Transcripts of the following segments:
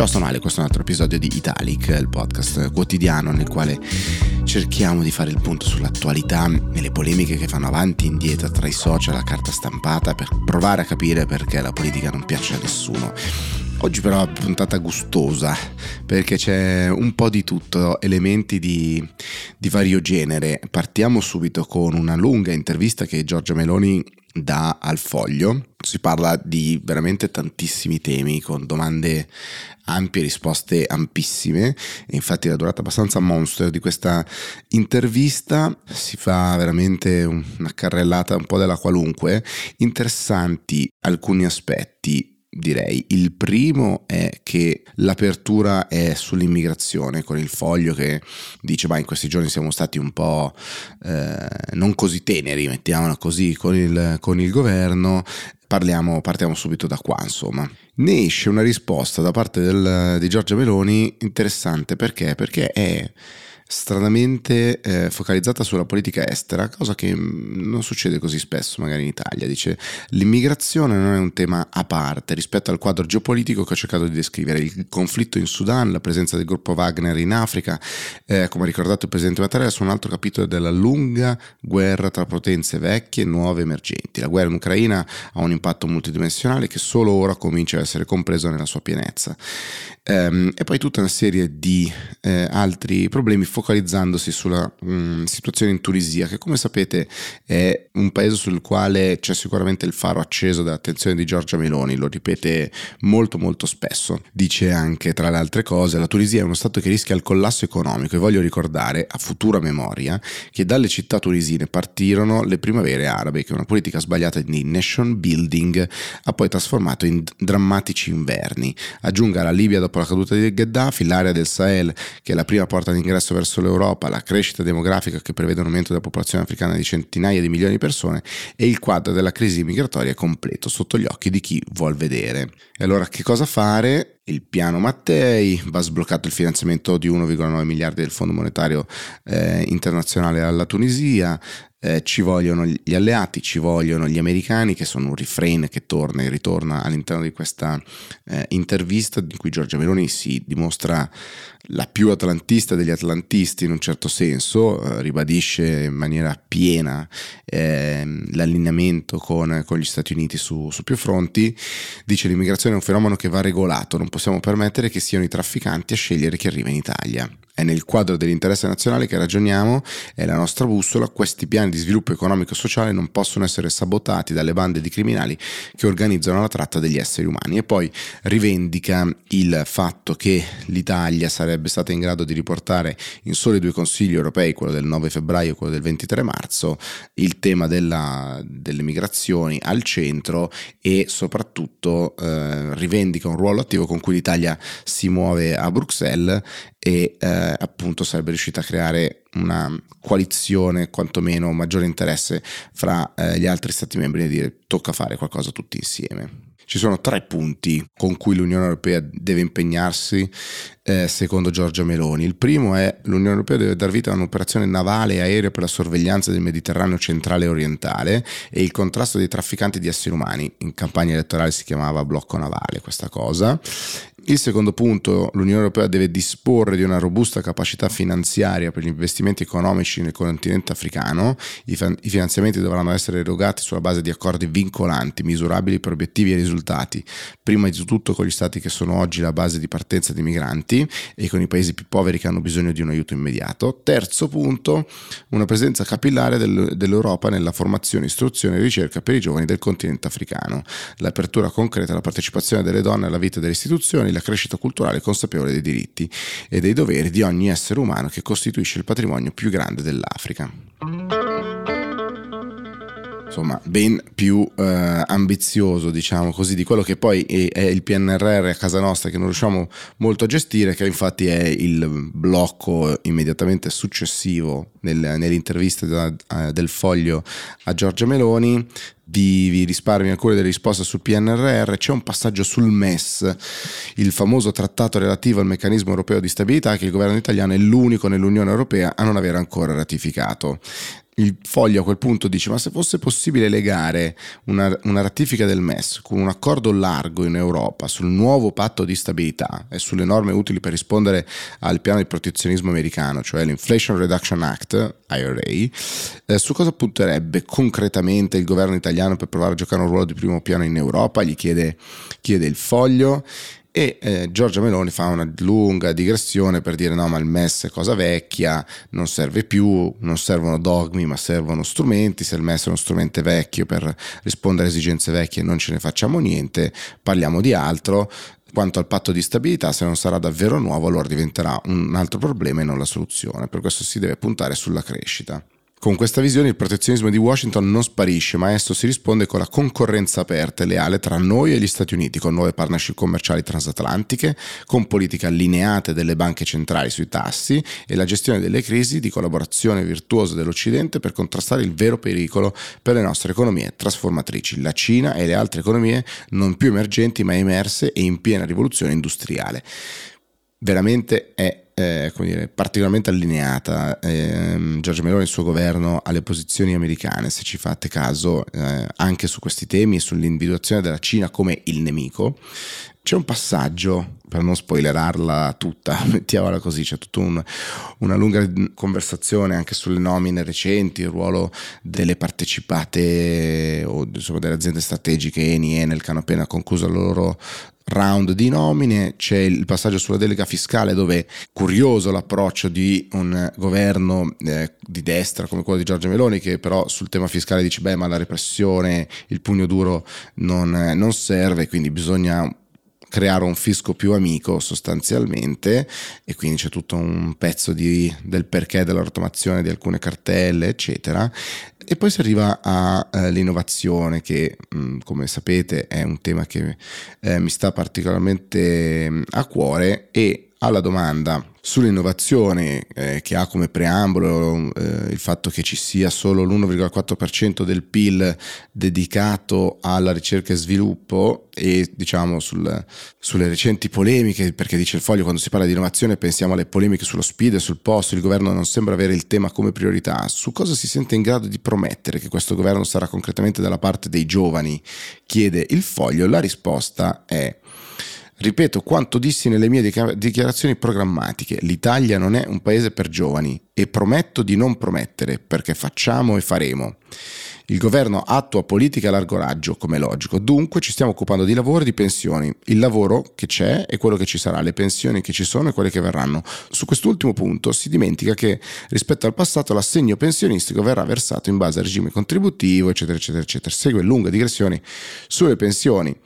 Ciao, sono Ale, questo è un altro episodio di Italic, il podcast quotidiano nel quale cerchiamo di fare il punto sull'attualità e le polemiche che fanno avanti e indietro tra i social e la carta stampata per provare a capire perché la politica non piace a nessuno. Oggi però è una puntata gustosa perché c'è un po' di tutto, elementi di, di, vario genere. Partiamo subito con una lunga intervista che Giorgia Meloni dà al foglio. Si parla di veramente tantissimi temi con domande ampie, risposte ampissime. E infatti la durata abbastanza monster di questa intervista. Si fa veramente una carrellata un po' della qualunque, interessanti alcuni aspetti direi. Il primo è che l'apertura è sull'immigrazione, con il foglio che dice, ma in questi giorni siamo stati un po' eh, non così teneri, mettiamola così, con il, con il governo. Parliamo, partiamo subito da qua, insomma. Ne esce una risposta da parte del, di Giorgia Meloni interessante perché? Perché è stranamente eh, focalizzata sulla politica estera, cosa che mm, non succede così spesso magari in Italia. Dice l'immigrazione non è un tema a parte rispetto al quadro geopolitico che ho cercato di descrivere, il conflitto in Sudan, la presenza del gruppo Wagner in Africa, eh, come ha ricordato il Presidente Mattarella, sono un altro capitolo della lunga guerra tra potenze vecchie e nuove emergenti. La guerra in Ucraina ha un impatto multidimensionale che solo ora comincia a essere compreso nella sua pienezza. Ehm, e poi tutta una serie di eh, altri problemi focalizzandosi sulla mh, mm, situazione in Tunisia, che come sapete è un paese sul quale c'è sicuramente il faro acceso dell'attenzione di Giorgia Meloni, lo ripete molto molto spesso. Dice anche, tra le altre cose, la Tunisia è uno stato che rischia il collasso economico e voglio ricordare, a futura memoria, che dalle città tunisine partirono le primavere arabe, che una politica sbagliata di nation building ha poi trasformato in drammatici inverni. Aggiunga la Libia dopo la caduta di Gheddafi, l'area del Sahel, che è la prima porta d'ingresso verso l'Europa, la crescita demografica che prevede un aumento della popolazione africana di centinaia di milioni di persone e il quadro della crisi migratoria completo sotto gli occhi di chi vuol vedere. E allora che cosa fare? Il piano Mattei, va sbloccato il finanziamento di 1,9 miliardi del Fondo Monetario eh, Internazionale alla Tunisia, eh, ci vogliono gli alleati, ci vogliono gli americani, che sono un refrain che torna e ritorna all'interno di questa eh, intervista in cui Giorgia Meloni si dimostra la più atlantista degli atlantisti in un certo senso, eh, ribadisce in maniera piena eh, l'allineamento con, con, gli Stati Uniti su, su più fronti, dice l'immigrazione è un fenomeno che va regolato, non possiamo permettere che siano i trafficanti a scegliere chi arriva in Italia. È nel quadro dell'interesse nazionale che ragioniamo, è la nostra bussola, questi piani di sviluppo economico e sociale non possono essere sabotati dalle bande di criminali che organizzano la tratta degli esseri umani. E poi rivendica il fatto che l'Italia sarebbe stata in grado di riportare in soli due consigli europei, quello del 9 febbraio e quello del 23 marzo, il tema della, delle migrazioni al centro e soprattutto eh, rivendica un ruolo attivo con cui l'Italia si muove a Bruxelles e eh, appunto sarebbe riuscita a creare una coalizione, quantomeno maggiore interesse fra eh, gli altri stati membri e dire tocca fare qualcosa tutti insieme. Ci sono tre punti con cui l'Unione Europea deve impegnarsi eh, secondo Giorgia Meloni. Il primo è l'Unione Europea deve dar vita a un'operazione navale e aerea per la sorveglianza del Mediterraneo centrale e orientale e il contrasto dei trafficanti di esseri umani. In campagna elettorale si chiamava blocco navale questa cosa. Il secondo punto, l'Unione Europea deve disporre di una robusta capacità finanziaria per gli investimenti economici nel continente africano. I, finanziamenti dovranno essere erogati sulla base di accordi vincolanti, misurabili per obiettivi e risultati, prima di tutto con gli stati che sono oggi la base di partenza di migranti e con i paesi più poveri che hanno bisogno di un aiuto immediato. Terzo punto, una presenza capillare del, dell'Europa nella formazione, istruzione e ricerca per i giovani del continente africano, l'apertura concreta alla partecipazione delle donne alla vita delle istituzioni, la crescita culturale consapevole dei diritti e dei doveri di ogni essere umano che costituisce il patrimonio più grande dell'Africa. Insomma ben più eh, ambizioso diciamo così di quello che poi è, è, il PNRR a casa nostra che non riusciamo molto a gestire che infatti è il blocco immediatamente successivo nel, nell'intervista da, uh, del foglio a Giorgia Meloni, vi, vi risparmio alcune delle risposte sul PNRR, c'è un passaggio sul MES, il famoso trattato relativo al meccanismo europeo di stabilità che il governo italiano è l'unico nell'Unione Europea a non aver ancora ratificato. Il foglio a quel punto dice ma se fosse possibile legare una, una, ratifica del MES con un accordo largo in Europa sul nuovo patto di stabilità e sulle norme utili per rispondere al piano di protezionismo americano, cioè l'Inflation Reduction Act, IRA, eh, su cosa punterebbe concretamente il governo italiano per provare a giocare un ruolo di primo piano in Europa? Gli chiede, chiede il foglio e eh, Giorgia Meloni fa una lunga digressione per dire no ma il MES è cosa vecchia, non serve più, non servono dogmi ma servono strumenti, se il MES è uno strumento vecchio per rispondere a esigenze vecchie non ce ne facciamo niente, parliamo di altro, quanto al patto di stabilità, se non sarà davvero nuovo, allora diventerà un altro problema e non la soluzione. Per questo si deve puntare sulla crescita. Con questa visione il protezionismo di Washington non sparisce, ma esso si risponde con la concorrenza aperta e leale tra noi e gli Stati Uniti, con nuove partnership commerciali transatlantiche, con politiche allineate delle banche centrali sui tassi e la gestione delle crisi di collaborazione virtuosa dell'Occidente per contrastare il vero pericolo per le nostre economie trasformatrici, la Cina e le altre economie non più emergenti ma emerse e in piena rivoluzione industriale. Veramente è eh, dire, particolarmente allineata eh, Giorgio Meloni e il suo governo alle posizioni americane, se ci fate caso, eh, anche su questi temi e sull'individuazione della Cina come il nemico. C'è un passaggio, per non spoilerarla tutta, mettiamola così, c'è tutta un, una lunga conversazione anche sulle nomine recenti, il ruolo delle partecipate o insomma, delle aziende strategiche Eni e Enel che hanno appena concluso la loro round di nomine, c'è il passaggio sulla delega fiscale dove curioso l'approccio di un governo eh, di destra come quello di Giorgio Meloni che però sul tema fiscale dice beh ma la repressione, il pugno duro non, eh, non serve, quindi bisogna creare un fisco più amico sostanzialmente. E quindi c'è tutto un pezzo di, del perché della rottamazione di alcune cartelle eccetera e poi si arriva all'innovazione eh, che mh, come sapete è un tema che eh, mi sta particolarmente mh, a cuore e alla domanda sull'innovazione eh, che ha come preambolo eh, il fatto che ci sia solo l'1,4% del PIL dedicato alla ricerca e sviluppo e diciamo sul, sulle recenti polemiche perché dice il foglio quando si parla di innovazione pensiamo alle polemiche sullo speed e sul posto il governo non sembra avere il tema come priorità. Su cosa si sente in grado di promettere che questo governo sarà concretamente dalla parte dei giovani? Chiede il foglio. La risposta è Ripeto quanto dissi nelle mie dichiarazioni programmatiche, l'Italia non è un paese per giovani e prometto di non promettere perché facciamo e faremo. Il governo attua politiche a largo raggio, come è logico, dunque ci stiamo occupando di lavoro e di pensioni. Il lavoro che c'è è quello che ci sarà, le pensioni che ci sono e quelle che verranno. Su quest'ultimo punto si dimentica che rispetto al passato l'assegno pensionistico verrà versato in base al regime contributivo, eccetera, eccetera, eccetera. Segue lunga digressione sulle pensioni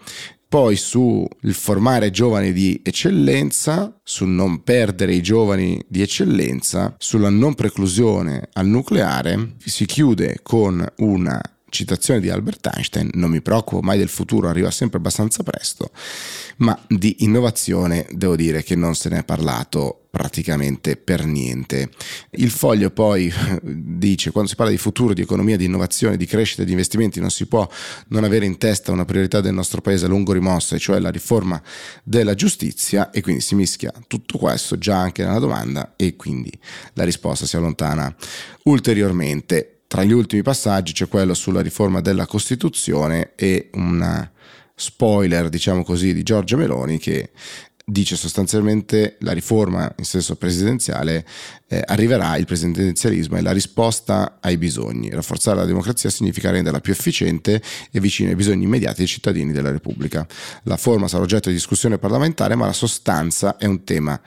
poi sul formare giovani di eccellenza, sul non perdere i giovani di eccellenza, sulla non preclusione al nucleare, si chiude con una citazione di Albert Einstein, non mi preoccupo mai del futuro, arriva sempre abbastanza presto, ma di innovazione devo dire che non se ne è parlato praticamente per niente. Il foglio poi dice quando si parla di futuro, di economia, di innovazione, di crescita, di investimenti non si può non avere in testa una priorità del nostro paese a lungo rimossa, cioè la riforma della giustizia e quindi si mischia tutto questo già anche nella domanda e quindi la risposta si allontana ulteriormente. Tra gli ultimi passaggi c'è quello sulla riforma della Costituzione e un spoiler, diciamo così, di Giorgia Meloni che dice sostanzialmente la riforma in senso presidenziale eh, arriverà il presidenzialismo è la risposta ai bisogni. Rafforzare la democrazia significa renderla più efficiente e vicina ai bisogni immediati dei cittadini della Repubblica. La forma sarà oggetto di discussione parlamentare, ma la sostanza è un tema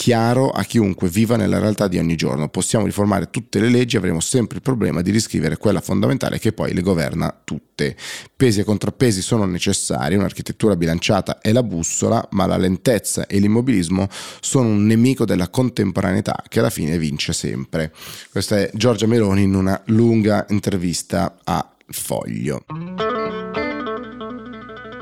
chiaro a chiunque viva nella realtà di ogni giorno. Possiamo riformare tutte le leggi, avremo sempre il problema di riscrivere quella fondamentale che poi le governa tutte. Pesi e contrappesi sono necessari, un'architettura bilanciata è la bussola, ma la lentezza e l'immobilismo sono un nemico della contemporaneità che alla fine vince sempre. Questa è Giorgia Meloni in una lunga intervista a Foglio.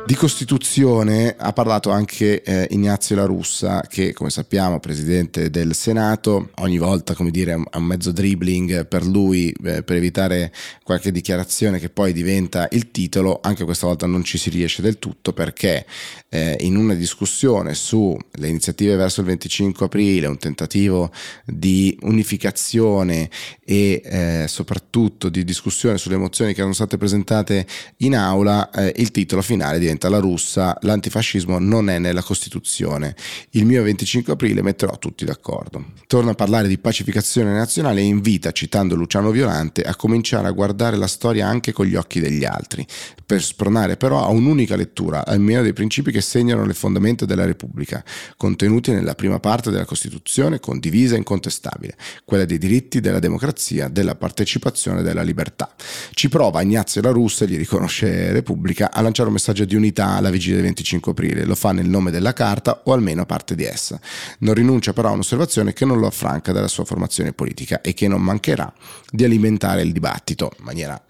Di Costituzione ha parlato anche eh, Ignazio La Russa, che come sappiamo presidente del Senato, ogni volta come dire un mezzo dribbling per lui eh, per evitare qualche dichiarazione che poi diventa il titolo, anche questa volta non ci si riesce del tutto perché eh, in una discussione sulle iniziative verso il 25 aprile, un tentativo di unificazione e eh, soprattutto di discussione sulle mozioni che erano state presentate in aula, eh, il titolo finale diventa la russa, l'antifascismo non è nella Costituzione. Il mio 25 aprile metterò tutti d'accordo. Torna a parlare di pacificazione nazionale e invita, citando Luciano Violante, a cominciare a guardare la storia anche con gli occhi degli altri, per spronare però a un'unica lettura, almeno dei principi che segnano le fondamenta della Repubblica, contenuti nella prima parte della Costituzione, condivisa e incontestabile, quella dei diritti, della democrazia, della partecipazione e della libertà. Ci prova Ignazio La Russa, gli riconosce Repubblica, a lanciare un messaggio di unità alla vigilia del 25 aprile, lo fa nel nome della carta o almeno parte di essa. Non rinuncia però a un'osservazione che non lo affranca dalla sua formazione politica e che non mancherà di alimentare il dibattito. In maniera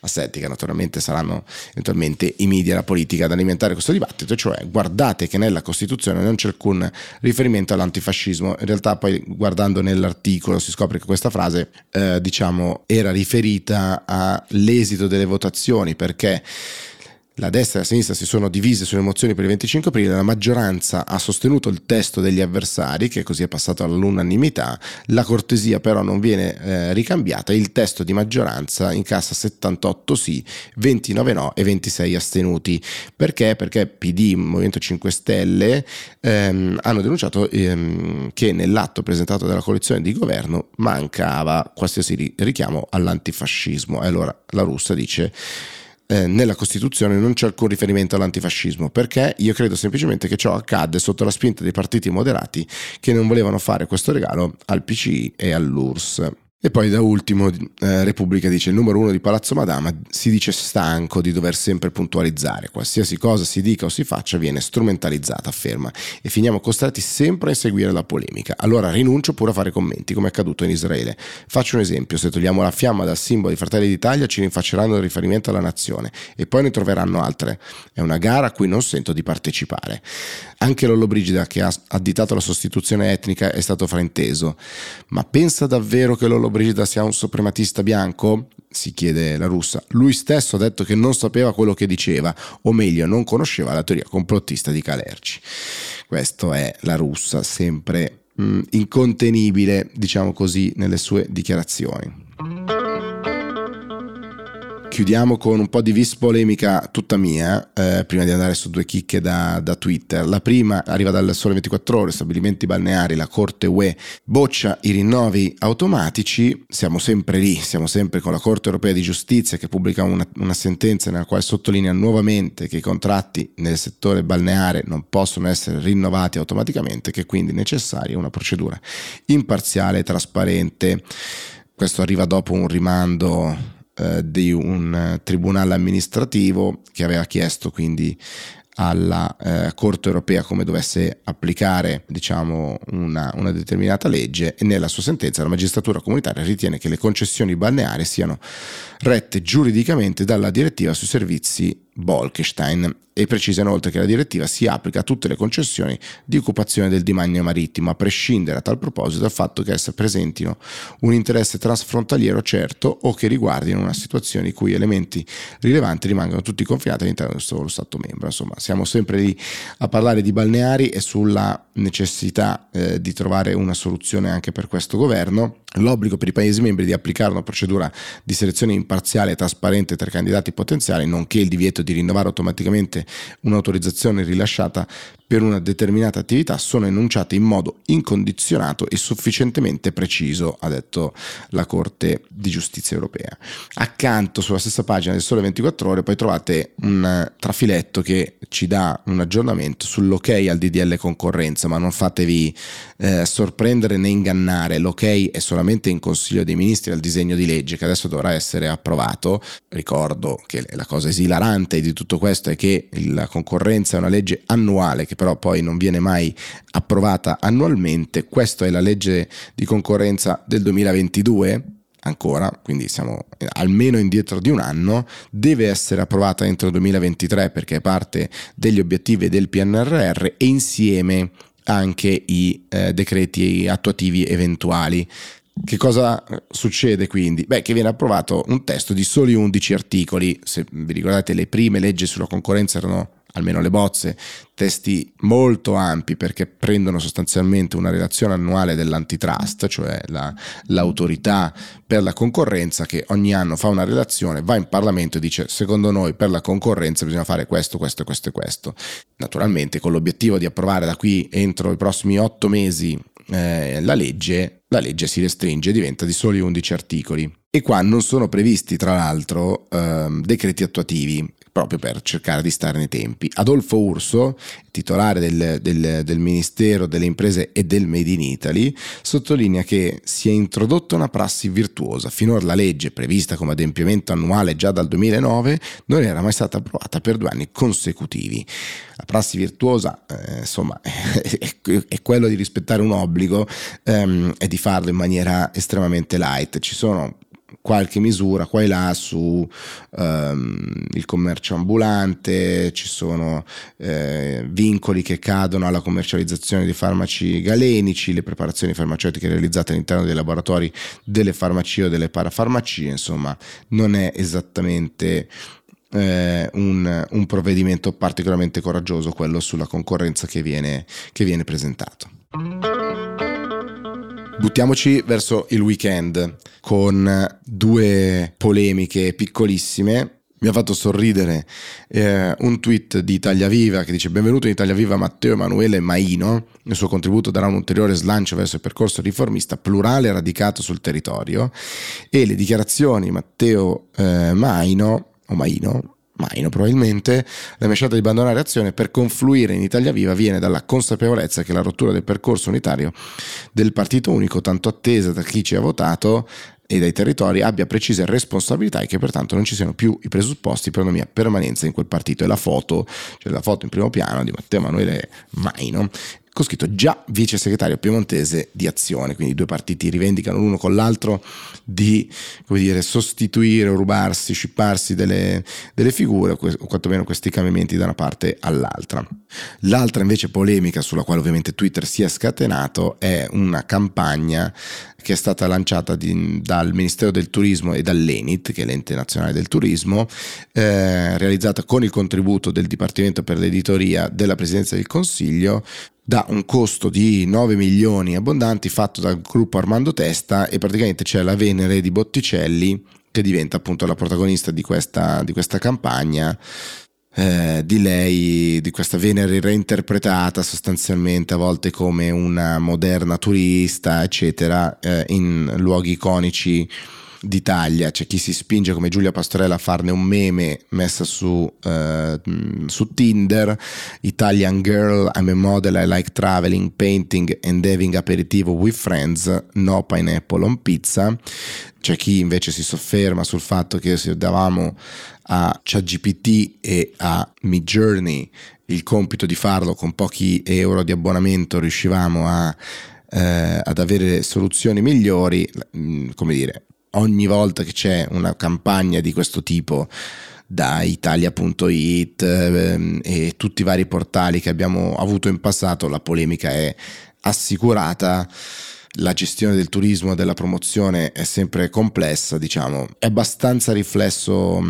asettica, naturalmente saranno eventualmente i media e la politica ad alimentare questo dibattito, cioè guardate che nella Costituzione non c'è alcun riferimento all'antifascismo, in realtà poi guardando nell'articolo si scopre che questa frase eh, diciamo era riferita all'esito delle votazioni perché la destra e la sinistra si sono divise sulle mozioni per il 25 aprile, la maggioranza ha sostenuto il testo degli avversari, che così è passato all'unanimità, la cortesia però non viene eh, ricambiata, il testo di maggioranza incassa 78 sì, 29 no e 26 astenuti. Perché? Perché PD, Movimento 5 Stelle, ehm, hanno denunciato ehm, che nell'atto presentato dalla coalizione di governo mancava qualsiasi richiamo all'antifascismo. E allora la russa dice eh, nella Costituzione non c'è alcun riferimento all'antifascismo, perché io credo semplicemente che ciò accadde sotto la spinta dei partiti moderati che non volevano fare questo regalo al PCI e all'URSS. E poi da ultimo eh, Repubblica dice il numero uno di Palazzo Madama si dice stanco di dover sempre puntualizzare, qualsiasi cosa si dica o si faccia viene strumentalizzata, afferma, e finiamo costretti sempre a inseguire la polemica. Allora rinuncio pure a fare commenti come è accaduto in Israele. Faccio un esempio, se togliamo la fiamma dal simbolo di Fratelli d'Italia ci rinfacceranno il riferimento alla nazione e poi ne troveranno altre. È una gara a cui non sento di partecipare. Anche Lollobrigida che ha additato la sostituzione etnica è stato frainteso, ma pensa davvero che Lollobrigida Brigida sia un suprematista bianco? si chiede la russa. Lui stesso ha detto che non sapeva quello che diceva, o meglio, non conosceva la teoria complottista di Calerci. Questo è la russa, sempre mh, mm, incontenibile, diciamo così, nelle sue dichiarazioni. Chiudiamo con un po' di vis polemica tutta mia, eh, prima di andare su due chicche da, da, Twitter. La prima arriva dal Sole 24 Ore, stabilimenti balneari, la Corte UE boccia i rinnovi automatici. Siamo sempre lì, siamo sempre con la Corte Europea di Giustizia che pubblica una, una sentenza nella quale sottolinea nuovamente che i contratti nel settore balneare non possono essere rinnovati automaticamente, che quindi è necessaria una procedura imparziale e trasparente. Questo arriva dopo un rimando eh, di un tribunale amministrativo che aveva chiesto quindi alla eh, Corte europea come dovesse applicare diciamo, una, una, determinata legge e nella sua sentenza la magistratura comunitaria ritiene che le concessioni balneari siano rette giuridicamente dalla direttiva sui servizi Bolkestein e precisa inoltre che la direttiva si applica a tutte le concessioni di occupazione del demanio marittimo, a prescindere a tal proposito dal fatto che esse presentino un interesse trasfrontaliero certo o che riguardino una situazione i cui elementi rilevanti rimangano tutti confinati all'interno del solo Stato membro. Insomma, siamo sempre lì a parlare di balneari e sulla necessità eh, di trovare una soluzione anche per questo governo l'obbligo per i Paesi membri di applicare una procedura di selezione imparziale e trasparente tra candidati potenziali, nonché il divieto di rinnovare automaticamente un'autorizzazione rilasciata per una determinata attività sono enunciate in modo incondizionato e sufficientemente preciso, ha detto la Corte di Giustizia europea. Accanto, sulla stessa pagina del Sole 24 Ore, poi trovate un trafiletto che ci dà un aggiornamento sull'ok al DDL concorrenza, ma non fatevi eh, sorprendere né ingannare, l'ok è solamente in Consiglio dei Ministri al disegno di legge che adesso dovrà essere approvato. Ricordo che la cosa esilarante di tutto questo è che la concorrenza è una legge annuale che però poi non viene mai approvata annualmente. Questa è la legge di concorrenza del 2022 ancora, quindi siamo almeno indietro di un anno, deve essere approvata entro il 2023 perché è parte degli obiettivi del PNRR e insieme anche i eh, decreti attuativi eventuali. Che cosa succede quindi? Beh, che viene approvato un testo di soli 11 articoli. Se vi ricordate, le prime leggi sulla concorrenza erano almeno le bozze, testi molto ampi perché prendono sostanzialmente una relazione annuale dell'antitrust, cioè la, l'autorità per la concorrenza che ogni anno fa una relazione, va in Parlamento e dice secondo noi per la concorrenza bisogna fare questo, questo, questo e questo. Naturalmente con l'obiettivo di approvare da qui entro i prossimi otto mesi eh, la legge, la legge si restringe e diventa di soli 11 articoli. E qua non sono previsti, tra l'altro, ehm, decreti attuativi proprio per cercare di stare nei tempi. Adolfo Urso, titolare del, del, del, Ministero delle Imprese e del Made in Italy, sottolinea che si è introdotta una prassi virtuosa. Finora la legge, prevista come adempimento annuale già dal 2009, non era mai stata approvata per due anni consecutivi. La prassi virtuosa, eh, insomma, è, quello di rispettare un obbligo ehm, e di farlo in maniera estremamente light. Ci sono qualche misura qua e là su um, il commercio ambulante, ci sono eh, vincoli che cadono alla commercializzazione di farmaci galenici, le preparazioni farmaceutiche realizzate all'interno dei laboratori delle farmacie o delle parafarmacie, insomma non è esattamente eh, un, un, provvedimento particolarmente coraggioso quello sulla concorrenza che viene, che viene presentato. Buttiamoci verso il weekend con due polemiche piccolissime. Mi ha fatto sorridere eh, un tweet di Italia Viva che dice benvenuto in Italia Viva Matteo Emanuele Maino, il suo contributo darà un ulteriore slancio verso il percorso riformista plurale radicato sul territorio e le dichiarazioni Matteo eh, Maino o Maino Maino probabilmente, la mia scelta di abbandonare azione per confluire in Italia Viva viene dalla consapevolezza che la rottura del percorso unitario del partito unico, tanto attesa da chi ci ha votato e dai territori, abbia precise responsabilità e che pertanto non ci siano più i presupposti per la mia permanenza in quel partito. E la foto, cioè la foto in primo piano di Matteo Emanuele Maino, con scritto già vice segretario piemontese di Azione, quindi i due partiti rivendicano l'uno con l'altro di dire, sostituire rubarsi, scipparsi delle, delle figure o quantomeno questi cambiamenti da una parte all'altra. L'altra invece polemica sulla quale ovviamente Twitter si è scatenato è una campagna che è stata lanciata di, dal Ministero del Turismo e dall'ENIT, che è l'ente nazionale del turismo, eh, realizzata con il contributo del Dipartimento per l'editoria della Presidenza del Consiglio, da un costo di 9 milioni abbondanti fatto dal gruppo Armando Testa e praticamente c'è la Venere di Botticelli che diventa appunto la protagonista di questa, di questa campagna eh, di lei, di questa Venere reinterpretata sostanzialmente a volte come una moderna turista, eccetera, eh, in luoghi iconici d'Italia, c'è chi si spinge come Giulia Pastorella a farne un meme messa su, uh, su Tinder, Italian Girl, I'm a model, I like traveling, painting and having aperitivo with friends, no pineapple on pizza, c'è chi invece si sofferma sul fatto che se davamo a ChatGPT e a Midjourney il compito di farlo con pochi euro di abbonamento riuscivamo a, eh, ad avere soluzioni migliori, come dire, ogni volta che c'è una campagna di questo tipo da italia.it ehm, e tutti i vari portali che abbiamo avuto in passato, la polemica è assicurata. La gestione del turismo e della promozione è sempre complessa, diciamo, è abbastanza riflesso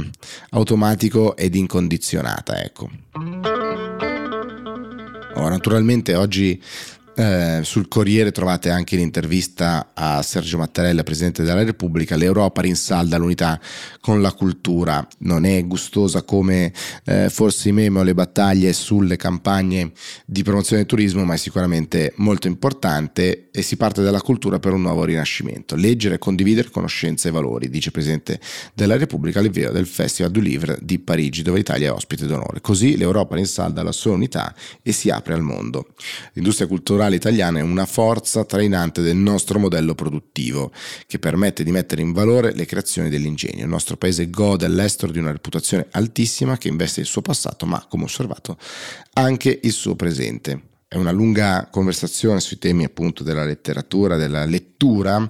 automatico ed incondizionata, ecco. Ora, naturalmente oggi eh, sul Corriere trovate anche l'intervista a Sergio Mattarella, Presidente della Repubblica. L'Europa rinsalda l'unità con la cultura. Non è gustosa come eh, forse i meme o le battaglie sulle campagne di promozione del turismo, ma è sicuramente molto importante e si parte dalla cultura per un nuovo rinascimento. Leggere condividere conoscenze e valori, dice Presidente della Repubblica all'invio del Festival du Livre di Parigi, dove l'Italia è ospite d'onore. Così l'Europa rinsalda la sua unità e si apre al mondo. L'industria culturale culturale italiana è una forza trainante del nostro modello produttivo, che permette di mettere in valore le creazioni dell'ingegno. Il nostro paese gode all'estero di una reputazione altissima che investe il suo passato, ma come osservato anche il suo presente. È una lunga conversazione sui temi appunto della letteratura, della lettura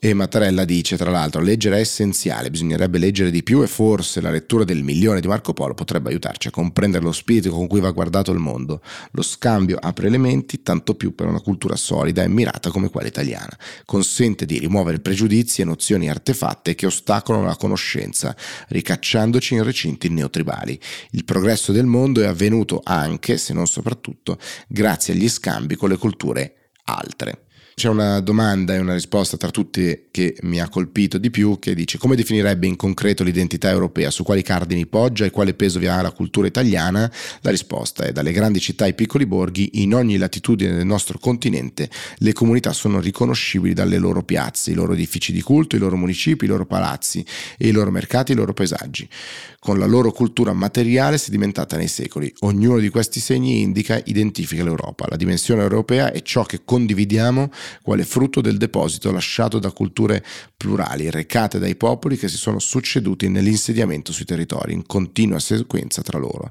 E Mattarella dice, tra l'altro, leggere è essenziale, bisognerebbe leggere di più e forse la lettura del milione di Marco Polo potrebbe aiutarci a comprendere lo spirito con cui va guardato il mondo. Lo scambio apre elementi, tanto più per una cultura solida e mirata come quella italiana. Consente di rimuovere pregiudizi e nozioni artefatte che ostacolano la conoscenza, ricacciandoci in recinti neotribali. Il progresso del mondo è avvenuto anche, se non soprattutto, grazie agli scambi con le culture altre. C'è una domanda e una risposta tra tutti che mi ha colpito di più che dice come definirebbe in concreto l'identità europea, su quali cardini poggia e quale peso vi ha la cultura italiana? La risposta è dalle grandi città ai piccoli borghi, in ogni latitudine del nostro continente, le comunità sono riconoscibili dalle loro piazze, i loro edifici di culto, i loro municipi, i loro palazzi i loro mercati, i loro paesaggi. Con la loro cultura materiale sedimentata nei secoli, ognuno di questi segni indica, identifica l'Europa. La dimensione europea è ciò che condividiamo quale frutto del deposito lasciato da culture plurali, recate dai popoli che si sono succeduti nell'insediamento sui territori, in continua sequenza tra loro.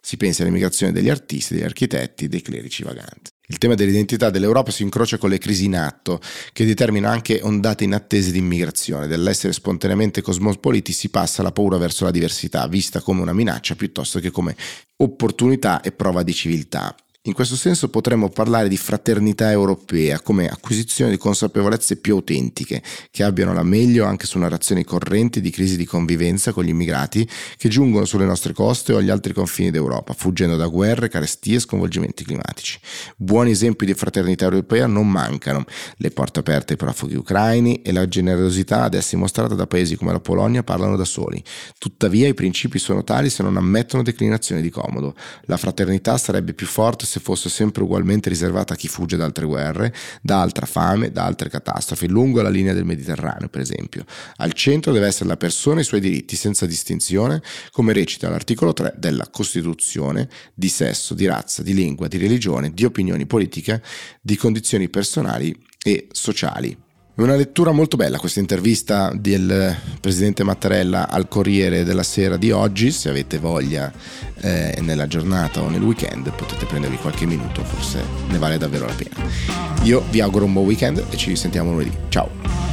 Si pensi all'immigrazione degli artisti, degli architetti, dei clerici vaganti. Il tema dell'identità dell'Europa si incrocia con le crisi in atto, che determinano anche ondate inattese di immigrazione. Dall'essere spontaneamente cosmopoliti si passa alla paura verso la diversità, vista come una minaccia piuttosto che come opportunità e prova di civiltà. In questo senso potremmo parlare di fraternità europea come acquisizione di consapevolezze più autentiche, che abbiano la meglio anche su narrazioni correnti di crisi di convivenza con gli immigrati che giungono sulle nostre coste o agli altri confini d'Europa, fuggendo da guerre, carestie e sconvolgimenti climatici. Buoni esempi di fraternità europea non mancano, le porte aperte ai profughi ucraini e la generosità ad essi mostrata da paesi come la Polonia parlano da soli. Tuttavia i principi sono tali se non ammettono declinazioni di comodo. La fraternità sarebbe più forte se fosse sempre ugualmente riservata a chi fugge da altre guerre, da altra fame, da altre catastrofi, lungo la linea del Mediterraneo, per esempio. Al centro deve essere la persona e i suoi diritti, senza distinzione, come recita l'articolo 3 della Costituzione, di sesso, di razza, di lingua, di religione, di opinioni politiche, di condizioni personali e sociali. È una lettura molto bella questa intervista del presidente Mattarella al Corriere della Sera di oggi, se avete voglia eh, nella giornata o nel weekend potete prendervi qualche minuto, forse ne vale davvero la pena. Io vi auguro un buon weekend e ci sentiamo lunedì. Ciao!